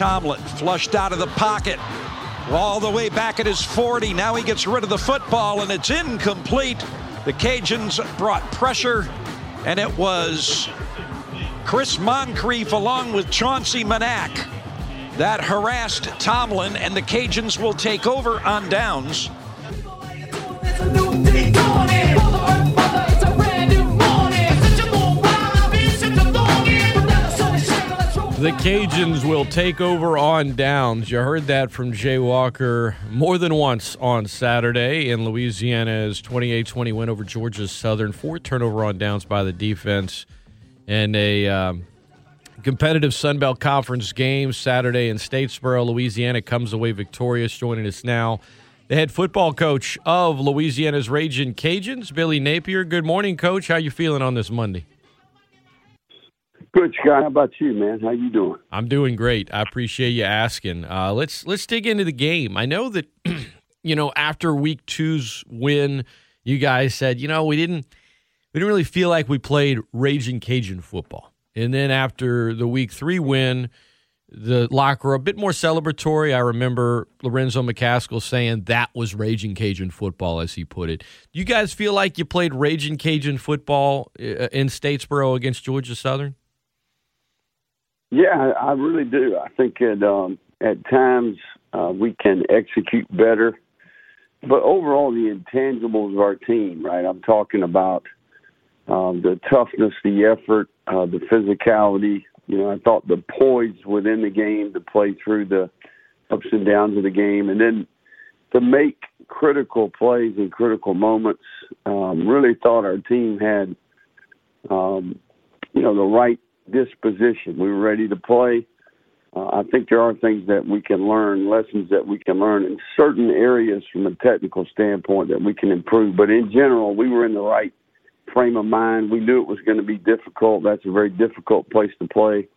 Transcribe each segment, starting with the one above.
Tomlin, flushed out of the pocket. All the way back at his 40. Now he gets rid of the football and it's incomplete. The Cajuns brought pressure, and it was Chris Moncrief along with Chauncey Manac that harassed Tomlin, and the Cajuns will take over on downs. The Cajuns will take over on downs. You heard that from Jay Walker more than once on Saturday in Louisiana's 28 20 win over Georgia Southern. Four turnover on downs by the defense. And a um, competitive Sun Belt Conference game Saturday in Statesboro. Louisiana comes away victorious. Joining us now, the head football coach of Louisiana's Raging Cajuns, Billy Napier. Good morning, Coach. How you feeling on this Monday? Good, Scott. How about you, man? How you doing? I'm doing great. I appreciate you asking. Uh, let's let's dig into the game. I know that you know after week two's win, you guys said you know we didn't we didn't really feel like we played raging Cajun football, and then after the week three win, the locker room a bit more celebratory. I remember Lorenzo McCaskill saying that was raging Cajun football, as he put it. Do you guys feel like you played raging Cajun football uh, in Statesboro against Georgia Southern? Yeah, I really do. I think at um, at times uh, we can execute better, but overall the intangibles of our team, right? I'm talking about um, the toughness, the effort, uh, the physicality. You know, I thought the poise within the game to play through the ups and downs of the game, and then to make critical plays in critical moments. Um, really thought our team had, um, you know, the right disposition. We were ready to play. Uh, I think there are things that we can learn, lessons that we can learn in certain areas from a technical standpoint that we can improve. But in general, we were in the right frame of mind. We knew it was going to be difficult. That's a very difficult place to play.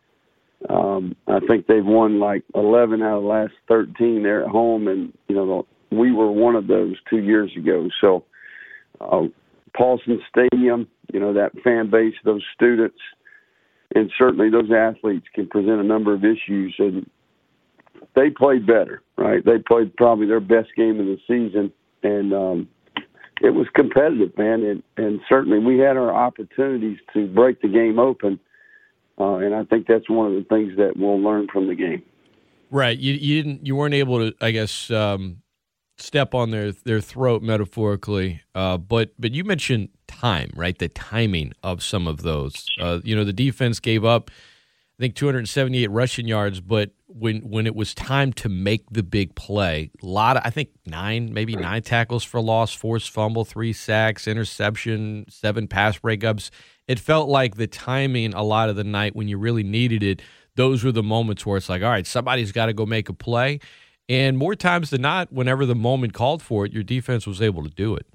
Um, I think they've won like 11 out of the last 13 there at home, and you know we were one of those two years ago. So, uh, Paulson Stadium, you know that fan base, those students, and certainly those athletes can present a number of issues, and they played better, right? They played probably their best game of the season, and um, it was competitive, man, and, and certainly we had our opportunities to break the game open, uh, and I think that's one of the things that we'll learn from the game. Right. You you didn't you weren't able to I guess um, step on their their throat metaphorically. Uh, but but you mentioned time, right? The timing of some of those. Uh, you know, the defense gave up I think 278 rushing yards, but when when it was time to make the big play, a lot of I think nine, maybe nine tackles for loss, forced fumble, three sacks, interception, seven pass breakups. It felt like the timing a lot of the night when you really needed it, those were the moments where it's like, all right, somebody's got to go make a play. And more times than not, whenever the moment called for it, your defense was able to do it.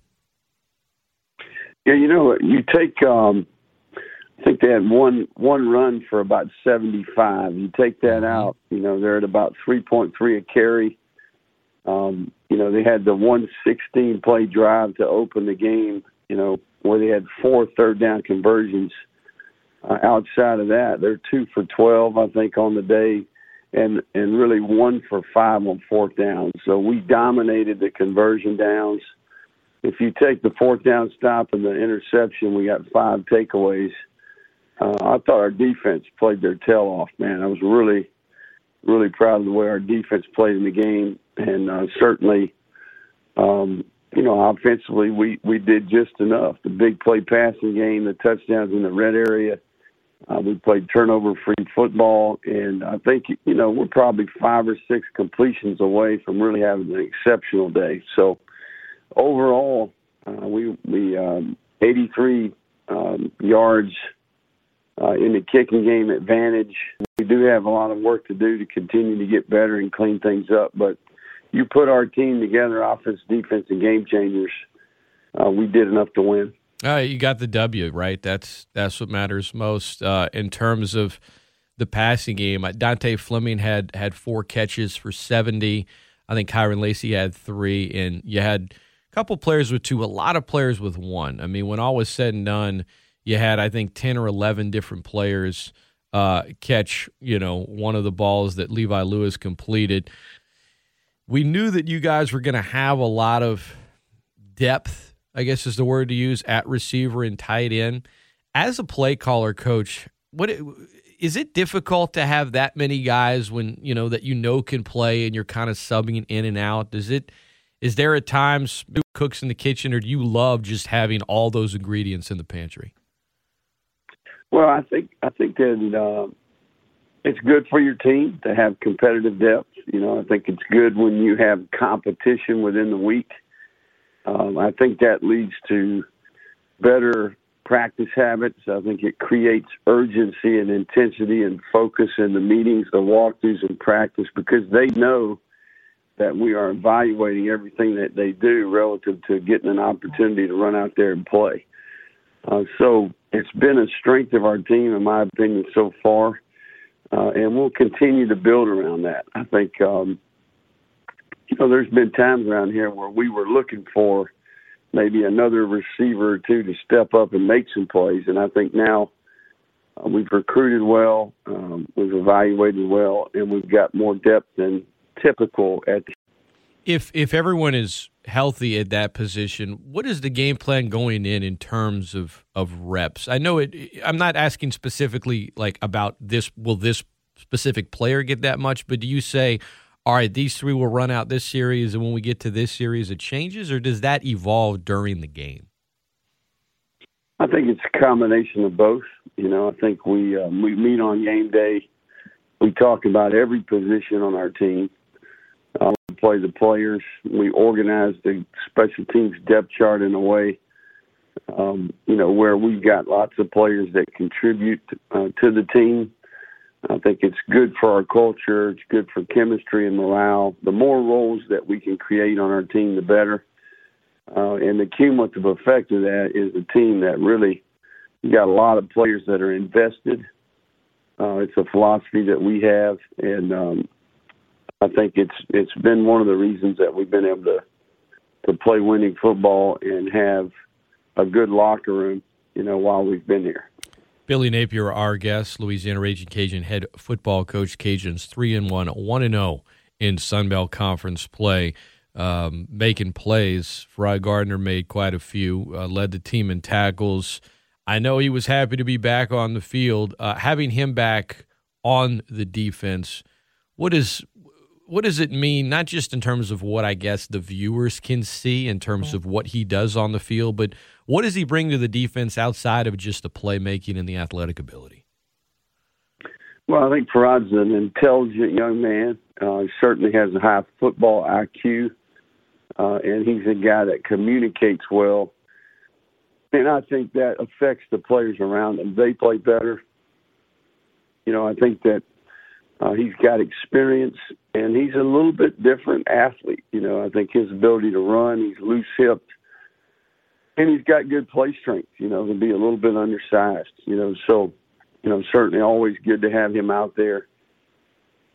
Yeah, you know, you take. Um, I think they had one one run for about seventy five. You take that out, you know, they're at about three point three a carry. Um, you know, they had the one sixteen play drive to open the game. You know, where they had four third down conversions. Uh, outside of that, they're two for twelve, I think, on the day, and and really one for five on fourth down. So we dominated the conversion downs. If you take the fourth down stop and the interception, we got five takeaways. Uh, I thought our defense played their tail off, man. I was really, really proud of the way our defense played in the game, and uh, certainly, um, you know, offensively we we did just enough. The big play passing game, the touchdowns in the red area. Uh, we played turnover-free football, and I think you know we're probably five or six completions away from really having an exceptional day. So overall, uh, we we um, 83 um, yards uh, in the kicking game advantage. We do have a lot of work to do to continue to get better and clean things up. But you put our team together, offense, defense, and game changers. Uh, we did enough to win. Uh, you got the W, right? That's that's what matters most uh, in terms of the passing game. Uh, Dontae Fleming had had four catches for 70. I think Kyren Lacy had three, and you had a couple players with two, a lot of players with one. I mean, when all was said and done, you had I think 10 or 11 different players uh, catch, you know, one of the balls that Levi Lewis completed. We knew that you guys were going to have a lot of depth, I guess is the word to use, at receiver and tight end. As a play caller coach, what is it difficult to have that many guys when you know that you know can play and you're kind of subbing in and out? Does it? Is there at times cooks in the kitchen, or do you love just having all those ingredients in the pantry? Well, I think I think that uh, it's good for your team to have competitive depth. You know, I think it's good when you have competition within the week. Um, I think that leads to better practice habits. I think it creates urgency and intensity and focus in the meetings, the walkthroughs, and practice because they know that we are evaluating everything that they do relative to getting an opportunity to run out there and play. Uh, so it's been a strength of our team, in my opinion, so far, uh, and we'll continue to build around that. I think, um, you know, there's been times around here where we were looking for maybe another receiver or two to step up and make some plays, and I think now uh, we've recruited well, um, we've evaluated well, and we've got more depth than typical at the if if everyone is healthy at that position, what is the game plan going in in terms of of reps? I know it. I'm not asking specifically like about this. Will this specific player get that much? But do you say, all right, these three will run out this series, and when we get to this series, it changes, or does that evolve during the game? I think it's a combination of both. You know, I think we um, we meet on game day. We talk about every position on our team uh, play the players. We organize the special teams depth chart in a way, um, you know, where we've got lots of players that contribute uh, to the team. I think it's good for our culture. It's good for chemistry and morale. The more roles that we can create on our team, the better. Uh, and the cumulative effect of that is a team that really got a lot of players that are invested. Uh, it's a philosophy that we have, and um, I think it's it's been one of the reasons that we've been able to to play winning football and have a good locker room, you know, while we've been here. Billy Napier, our guest, Louisiana Raging Cajun head football coach. Cajuns three and one, one and zero oh in Sun Belt Conference play. Um, making plays. Ferrod Gardner made quite a few. Uh, led the team in tackles. I know he was happy to be back on the field. Uh, having him back on the defense, what is what does it mean? Not just in terms of what I guess the viewers can see in terms of what he does on the field, but what does he bring to the defense outside of just the playmaking and the athletic ability? Well, I think Ferrod's an intelligent young man. Uh, he certainly has a high football IQ, uh, and he's a guy that communicates well. And I think that affects the players around him. They play better. You know, I think that uh, he's got experience, and he's a little bit different athlete. You know, I think his ability to run, he's loose hipped, and he's got good play strength. You know, to be a little bit undersized. You know, so you know certainly always good to have him out there.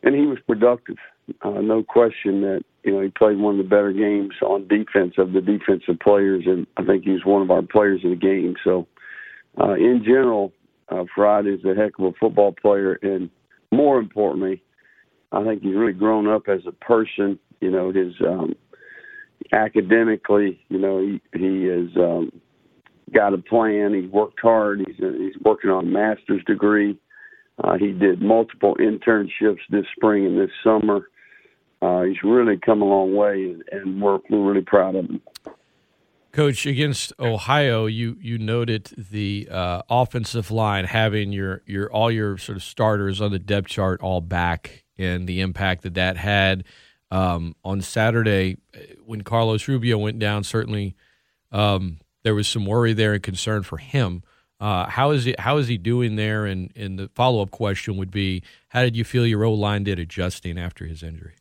And he was productive, uh, no question that you know he played one of the better games on defense of the defensive players, and I think he was one of our players of the game. So, uh, in general, uh, Ferrod is a heck of a football player, and more importantly, I think he's really grown up as a person. You know, his um, academically, you know, he he has um, got a plan. He's worked hard. He's uh, he's working on a master's degree. Uh, he did multiple internships this spring and this summer. Uh, he's really come a long way, and, and we're we're really proud of him. Coach, against Ohio, you you noted the uh, offensive line having your your all your sort of starters on the depth chart all back, and the impact that that had um, on Saturday when Carlos Rubio went down. Certainly, um, there was some worry there and concern for him. Uh, how is he how is he doing there? And and the follow up question would be, how did you feel your O line did adjusting after his injury?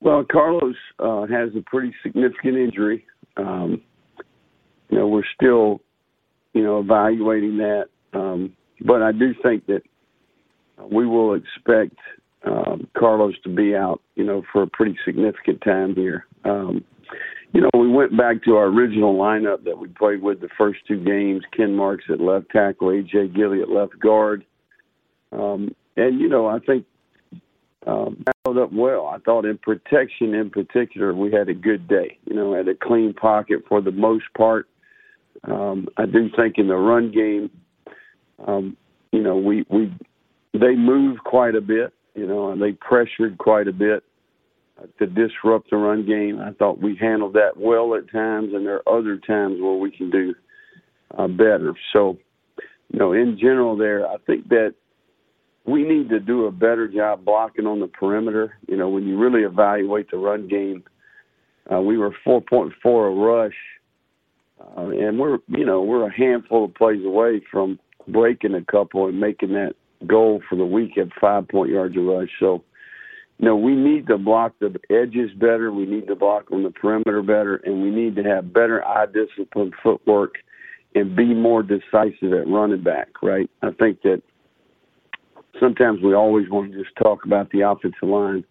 Well, Carlos uh, has a pretty significant injury. Um, you know, we're still, you know, evaluating that. Um, but I do think that we will expect um, Carlos to be out, you know, for a pretty significant time here. Um, you know, we went back to our original lineup that we played with the first two games. Ken Marks at left tackle, AJ Gilly at left guard. Um, and you know, I think um, held up well. I thought in protection, in particular, we had a good day. You know, had a clean pocket for the most part. Um, I do think in the run game, um, you know, we we they moved quite a bit. You know, and they pressured quite a bit uh, to disrupt the run game. I thought we handled that well at times, and there are other times where we can do uh, better. So, you know, in general, there, I think that we need to do a better job blocking on the perimeter. You know, when you really evaluate the run game, uh, we were 4.4 a rush, uh, and we're you know we're a handful of plays away from breaking a couple and making that goal for the week at five point yards a rush. So, you know, we need to block the edges better. We need to block on the perimeter better, and we need to have better eye discipline, footwork, and be more decisive at running back. Right? I think that sometimes we always want to just talk about the offensive line.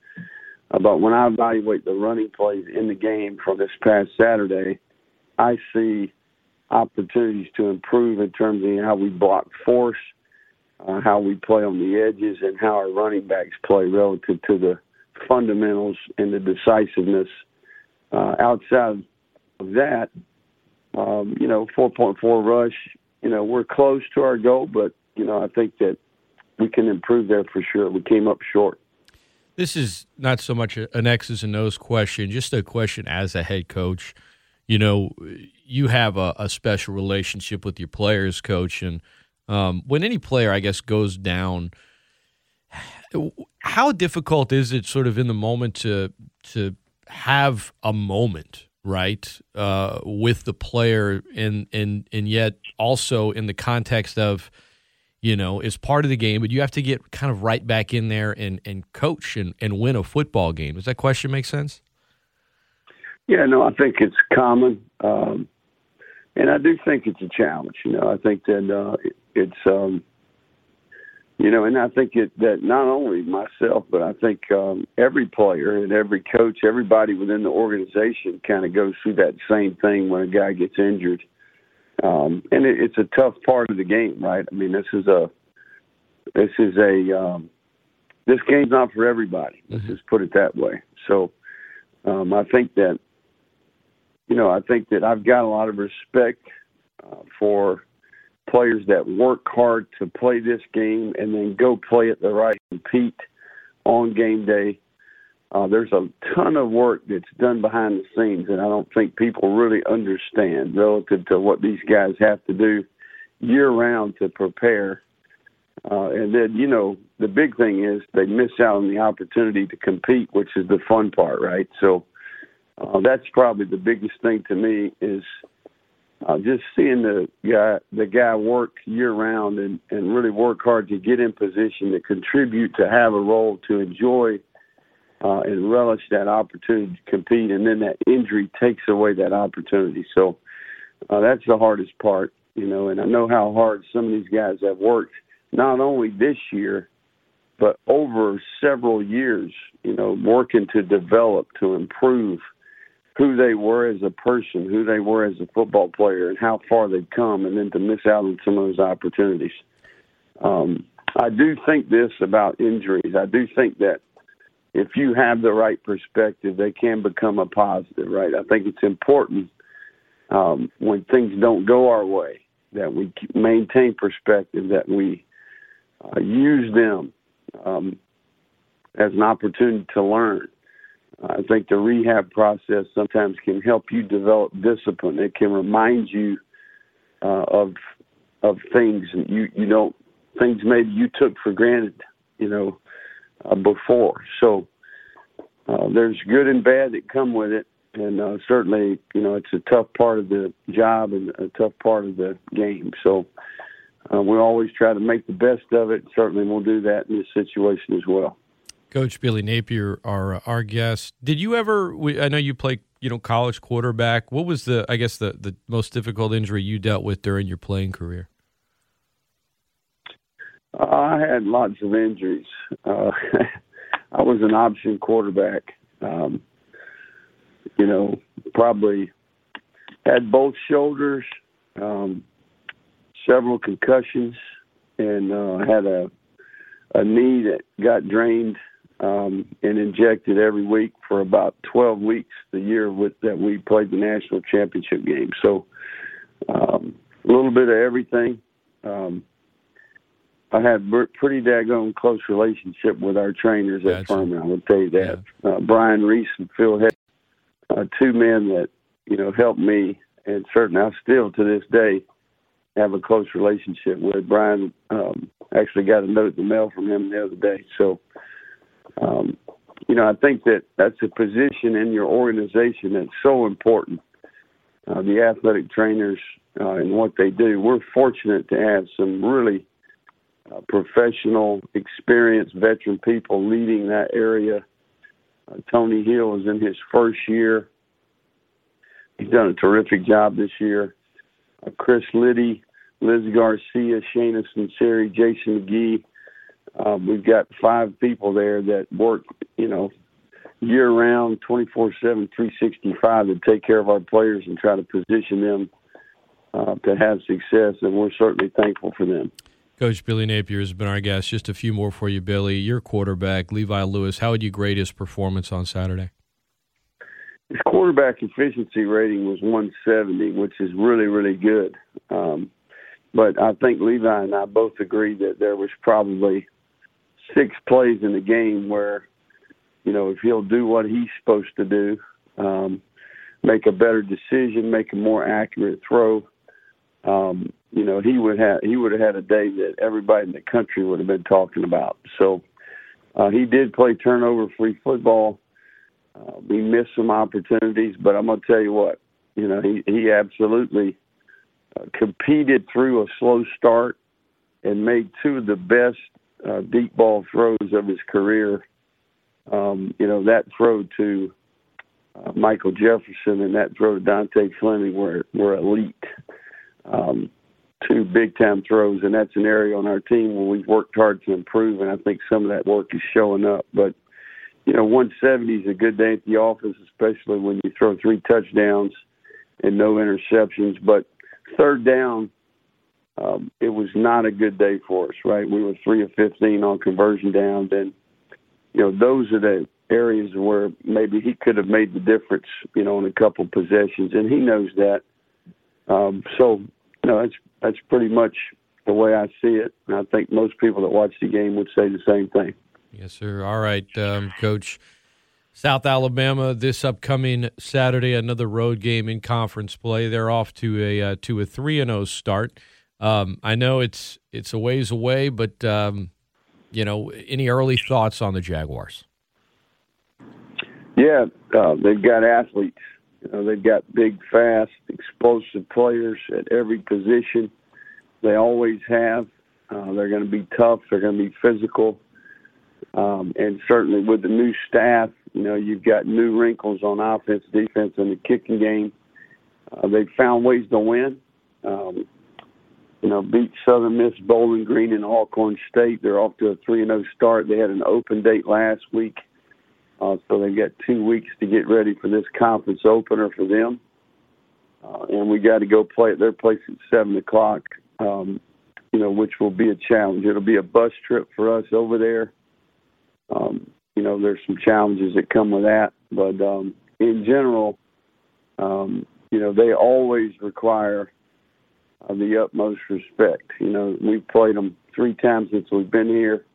Uh, but when I evaluate the running plays in the game from this past Saturday, I see opportunities to improve in terms of how we block force, uh, how we play on the edges, and how our running backs play relative to the fundamentals and the decisiveness. Uh, outside of that, um, you know, 4.4 rush, you know, we're close to our goal, but, you know, I think that we can improve there for sure. We came up short. This is not so much an X's and O's question, just a question as a head coach. You know, you have a, a special relationship with your players, coach, and um, when any player, I guess, goes down, how difficult is it, sort of in the moment, to to have a moment, right, uh, with the player, and and and yet also in the context of you know, is part of the game, but you have to get kind of right back in there and, and coach and, and win a football game. Does that question make sense? Yeah, no, I think it's common. Um, and I do think it's a challenge. You know, I think that uh, it, it's, um, you know, and I think it, that not only myself, but I think um, every player and every coach, everybody within the organization kind of goes through that same thing when a guy gets injured. Um, and it, it's a tough part of the game, right? I mean, this is a this is a um, this game's not for everybody. Let's Mm-hmm. just put it that way. So um, I think that you know I think that I've got a lot of respect uh, for players that work hard to play this game and then go play it the right compete on game day. Uh, there's a ton of work that's done behind the scenes, and I don't think people really understand relative to what these guys have to do year round to prepare. Uh, and then, you know, the big thing is they miss out on the opportunity to compete, which is the fun part, right? So uh, that's probably the biggest thing to me is uh, just seeing the guy the guy work year round and, and really work hard to get in position to contribute to have a role to enjoy uh, and relish that opportunity to compete, and then that injury takes away that opportunity. So uh, that's the hardest part, you know. And I know how hard some of these guys have worked, not only this year, but over several years, you know, working to develop, to improve who they were as a person, who they were as a football player, and how far they've come, and then to miss out on some of those opportunities. Um, I do think this about injuries. I do think that if you have the right perspective, they can become a positive, right? I think it's important um, when things don't go our way that we maintain perspective, that we uh, use them um, as an opportunity to learn. I think the rehab process sometimes can help you develop discipline. It can remind you uh, of of things that you you don't things maybe you took for granted, you know, uh, before. So uh, there's good and bad that come with it, and uh, certainly, you know, it's a tough part of the job and a tough part of the game. So uh, we always try to make the best of it. Certainly, we'll do that in this situation as well. Coach Billy Napier, our our guest. Did you ever? I know you play, you know, college quarterback. What was the, I guess, the the most difficult injury you dealt with during your playing career? Uh, I had lots of injuries. Uh, I was an option quarterback. Um, you know, probably had both shoulders, um, several concussions, and uh, had a a knee that got drained um, and injected every week for about 12 weeks the year with that we played the national championship game. So um, a little bit of everything. Um, I had a pretty daggone close relationship with our trainers at Gotcha. Furman. I would tell you that. Uh, Brian Reese and Phil Head, uh, two men that you know helped me, and certainly I still to this day have a close relationship with. Brian um, actually got a note in the mail from him the other day. So, um, you know, I think that that's a position in your organization that's so important. Uh, the athletic trainers uh, and what they do. We're fortunate to have some really uh, professional, experienced veteran people leading that area. Uh, Tony Hill is in his first year. He's done a terrific job this year. Uh, Chris Liddy, Liz Garcia, Shayna Sinceri, Jason McGee. Uh, we've got five people there that work, you know, year round, 24 7, 365 to take care of our players and try to position them uh, to have success. And we're certainly thankful for them. Coach Billy Napier has been our guest. Just a few more for you, Billy. Your quarterback, Levi Lewis. How would you grade his performance on Saturday? His quarterback efficiency rating was 170, which is really, really good. Um, but I think Levi and I both agreed that there was probably six plays in the game where, you know, if he'll do what he's supposed to do, um, make a better decision, make a more accurate throw, um, you know, he would have he would have had a day that everybody in the country would have been talking about. So uh, he did play turnover free football. Uh, we missed some opportunities, but I'm to tell you what, you know, he he absolutely uh, competed through a slow start and made two of the best uh, deep ball throws of his career. Um, you know, that throw to uh, Michael Jefferson and that throw to Dontae Fleming were were elite. Um, two big time throws, and that's an area on our team where we've worked hard to improve, and I think some of that work is showing up. But you know, 170 is a good day at the office, especially when you throw three touchdowns and no interceptions. But third down, um, it was not a good day for us, right? We were three of 15 on conversion downs, and you know, those are the areas where maybe he could have made the difference, you know, in a couple possessions, and he knows that. Um, so, know, that's that's pretty much the way I see it, and I think most people that watch the game would say the same thing. Yes, sir. All right, um, Coach. South Alabama this upcoming Saturday, another road game in conference play. They're off to a uh, to a three and zero start. Um, I know it's it's a ways away, but um, you know, any early thoughts on the Jaguars? Yeah, uh, they've got athletes. Know, they've got big, fast, explosive players at every position. They always have. Uh, they're going to be tough. They're going to be physical. Um, and certainly with the new staff, you know, you've got new wrinkles on offense, defense, and the kicking game. Uh, they've found ways to win. Um, you know, beat Southern Miss, Bowling Green, and Alcorn State. They're off to a 3 0 start. They had an open date last week. Uh, so they've got two weeks to get ready for this conference opener for them. Uh, and we got to go play at their place at 7 o'clock, um, you know, which will be a challenge. It'll be a bus trip for us over there. Um, you know, there's some challenges that come with that. But um, in general, um, you know, they always require uh, the utmost respect. You know, we've played them three times since we've been here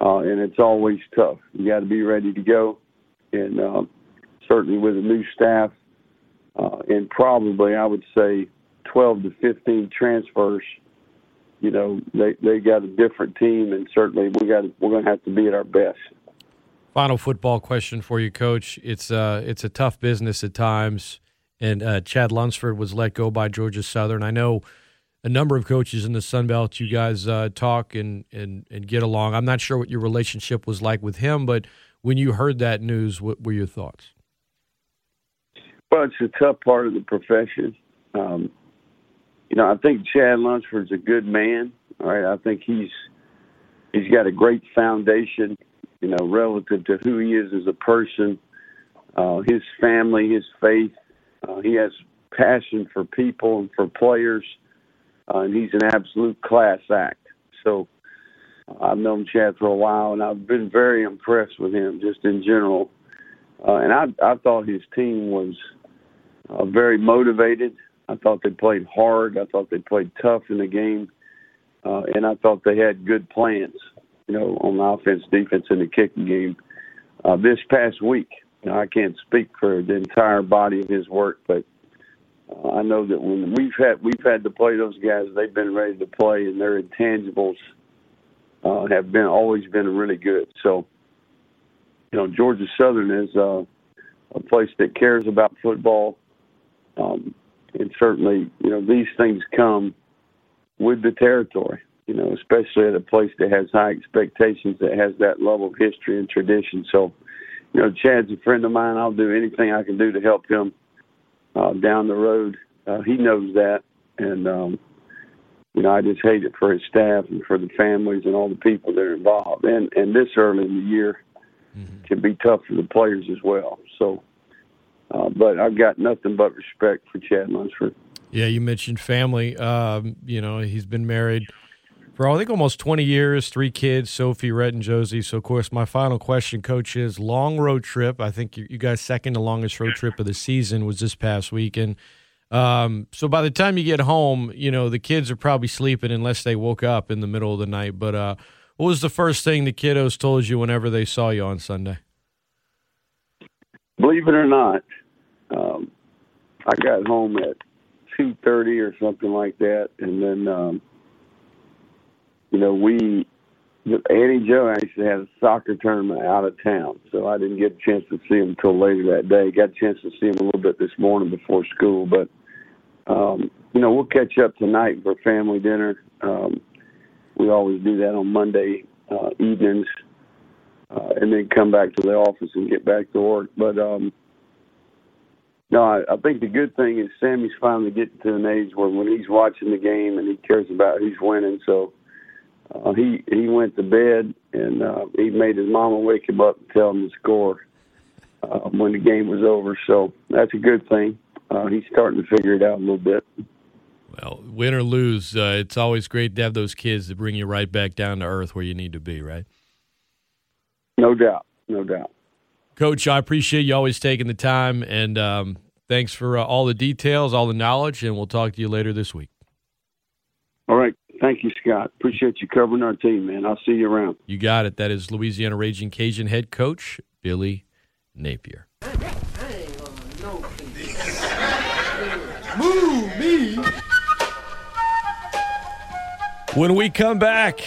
uh, and it's always tough. You got to be ready to go, and uh, certainly with a new staff, uh, and probably I would say 12 to 15 transfers. You know, they they got a different team, and certainly we got we're going to have to be at our best. Final football question for you, Coach. It's uh, it's a tough business at times, and uh, Chad Lunsford was let go by Georgia Southern. I know a number of coaches in the Sun Belt. You guys uh, talk and, and and get along. I'm not sure what your relationship was like with him, but when you heard that news, what were your thoughts? Well, it's a tough part of the profession. Um, you know, I think Chad Lunsford's a good man. All right, I think he's he's got a great foundation, you know, relative to who he is as a person, uh, his family, his faith. Uh, he has passion for people and for players, uh, and he's an absolute class act. So I've known Chad for a while, and I've been very impressed with him just in general. Uh, and I, I thought his team was uh, very motivated. I thought they played hard. I thought they played tough in the game, uh, and I thought they had good plans. You know, on offense, defense, and the kicking game. Uh, this past week, know, I can't speak for the entire body of his work, but uh, I know that when we've had we've had to play those guys, they've been ready to play, and their intangibles uh, have been always been really good. So, you know, Georgia Southern is uh, a place that cares about football, um, and certainly, you know, these things come with the territory. You know, especially at a place that has high expectations, that has that level of history and tradition. So, you know, Chad's a friend of mine. I'll do anything I can do to help him uh, down the road. Uh, he knows that, and um, you know, I just hate it for his staff and for the families and all the people that are involved. And and this early in the year can be tough for the players as well. So, uh, but I've got nothing but respect for Chad Lunsford. Yeah, you mentioned family. Um, you know, he's been married for I think almost 20 years, three kids, Sophie, Rhett, and Josie. So, of course, my final question, Coach, is long road trip. I think you, you guys' second to longest road trip of the season was this past weekend. Um, so by the time you get home, you know the kids are probably sleeping unless they woke up in the middle of the night. But uh, what was the first thing the kiddos told you whenever they saw you on Sunday? Believe it or not, um, I got home at two thirty or something like that, and then um, you know we Annie Joe actually had a soccer tournament out of town, so I didn't get a chance to see him until later that day. Got a chance to see him a little bit this morning before school, but um, you know we'll catch up tonight for family dinner. Um, we always do that on Monday uh, evenings, uh, and then come back to the office and get back to work. But um, no, I, I think the good thing is Sammy's finally getting to an age where when he's watching the game and he cares about who's winning, so uh, he he went to bed and uh, he made his mama wake him up and tell him the score uh, when the game was over. So that's a good thing. Uh, he's starting to figure it out a little bit. Well, win or lose, uh, it's always great to have those kids that bring you right back down to earth where you need to be, right? No doubt, no doubt. Coach, I appreciate you always taking the time, and um, thanks for uh, all the details, all the knowledge, and we'll talk to you later this week. All right. Thank you, Scott. Appreciate you covering our team, man. I'll see you around. You got it. That is Louisiana Raging Cajun head coach Billy Napier. Move me. When we come back,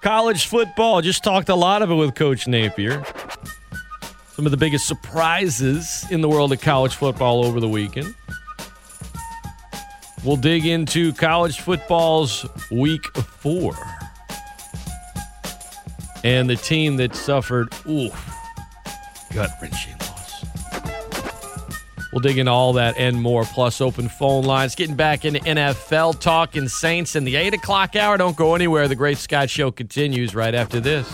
college football. Just talked a lot of it with Coach Napier. Some of the biggest surprises in the world of college football over the weekend. We'll dig into college football's week four. And the team that suffered, oof, gut wrenching loss. We'll dig into all that and more, plus open phone lines. Getting back into NFL talk and Saints in the 8 o'clock hour. Don't go anywhere. The Great Scott Show continues right after this.